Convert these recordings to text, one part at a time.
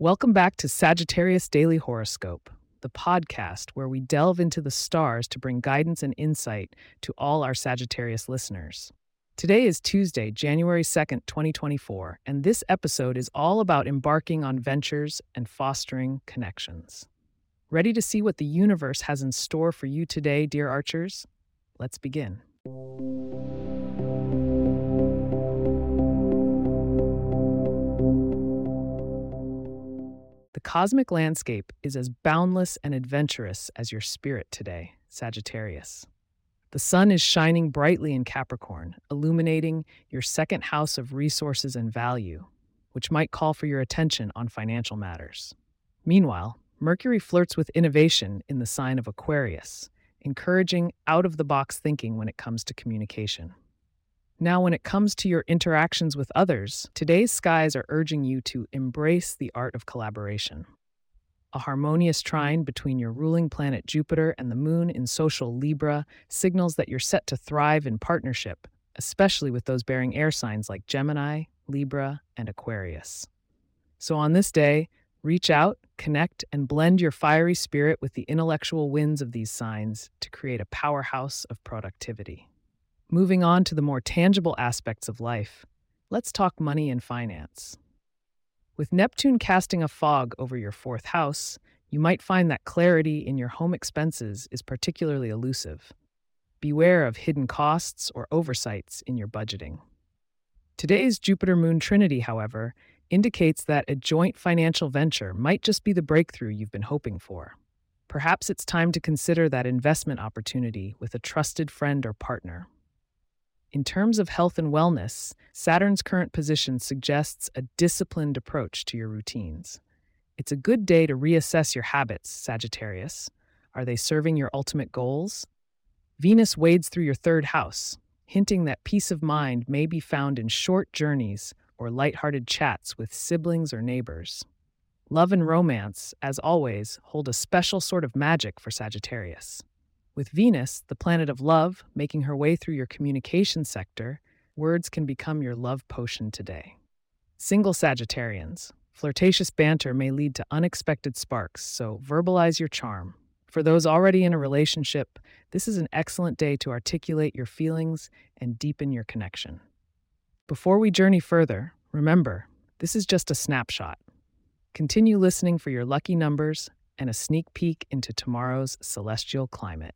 Welcome back to Sagittarius Daily Horoscope, the podcast where we delve into the stars to bring guidance and insight to all our Sagittarius listeners. Today is Tuesday, January 2nd, 2024, and this episode is all about embarking on ventures and fostering connections. Ready to see what the universe has in store for you today, dear archers? Let's begin. The cosmic landscape is as boundless and adventurous as your spirit today, Sagittarius. The sun is shining brightly in Capricorn, illuminating your second house of resources and value, which might call for your attention on financial matters. Meanwhile, Mercury flirts with innovation in the sign of Aquarius, encouraging out of the box thinking when it comes to communication. Now, when it comes to your interactions with others, today's skies are urging you to embrace the art of collaboration. A harmonious trine between your ruling planet Jupiter and the moon in social Libra signals that you're set to thrive in partnership, especially with those bearing air signs like Gemini, Libra, and Aquarius. So on this day, reach out, connect, and blend your fiery spirit with the intellectual winds of these signs to create a powerhouse of productivity. Moving on to the more tangible aspects of life, let's talk money and finance. With Neptune casting a fog over your fourth house, you might find that clarity in your home expenses is particularly elusive. Beware of hidden costs or oversights in your budgeting. Today's Jupiter Moon Trinity, however, indicates that a joint financial venture might just be the breakthrough you've been hoping for. Perhaps it's time to consider that investment opportunity with a trusted friend or partner. In terms of health and wellness, Saturn's current position suggests a disciplined approach to your routines. It's a good day to reassess your habits, Sagittarius. Are they serving your ultimate goals? Venus wades through your third house, hinting that peace of mind may be found in short journeys or light-hearted chats with siblings or neighbors. Love and romance, as always, hold a special sort of magic for Sagittarius. With Venus, the planet of love, making her way through your communication sector, words can become your love potion today. Single Sagittarians, flirtatious banter may lead to unexpected sparks, so verbalize your charm. For those already in a relationship, this is an excellent day to articulate your feelings and deepen your connection. Before we journey further, remember, this is just a snapshot. Continue listening for your lucky numbers and a sneak peek into tomorrow's celestial climate.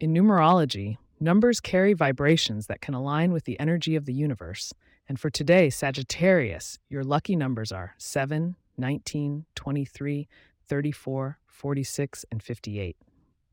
In numerology, numbers carry vibrations that can align with the energy of the universe. And for today, Sagittarius, your lucky numbers are 7, 19, 23, 34, 46, and 58.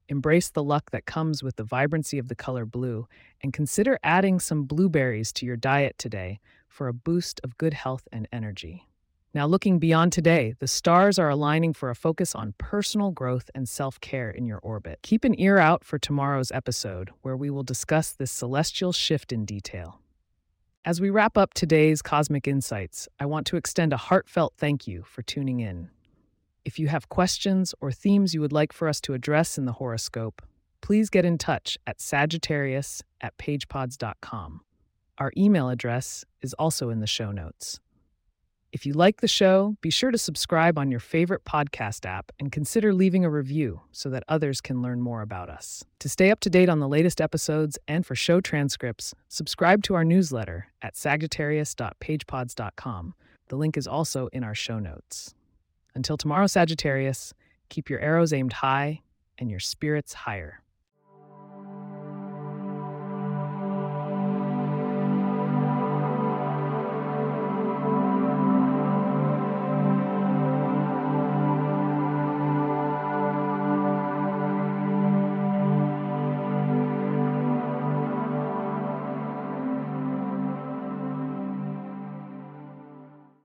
Embrace the luck that comes with the vibrancy of the color blue and consider adding some blueberries to your diet today for a boost of good health and energy. Now, looking beyond today, the stars are aligning for a focus on personal growth and self care in your orbit. Keep an ear out for tomorrow's episode, where we will discuss this celestial shift in detail. As we wrap up today's Cosmic Insights, I want to extend a heartfelt thank you for tuning in. If you have questions or themes you would like for us to address in the horoscope, please get in touch at Sagittarius at pagepods.com. Our email address is also in the show notes. If you like the show, be sure to subscribe on your favorite podcast app and consider leaving a review so that others can learn more about us. To stay up to date on the latest episodes and for show transcripts, subscribe to our newsletter at sagittarius.pagepods.com. The link is also in our show notes. Until tomorrow, Sagittarius, keep your arrows aimed high and your spirits higher.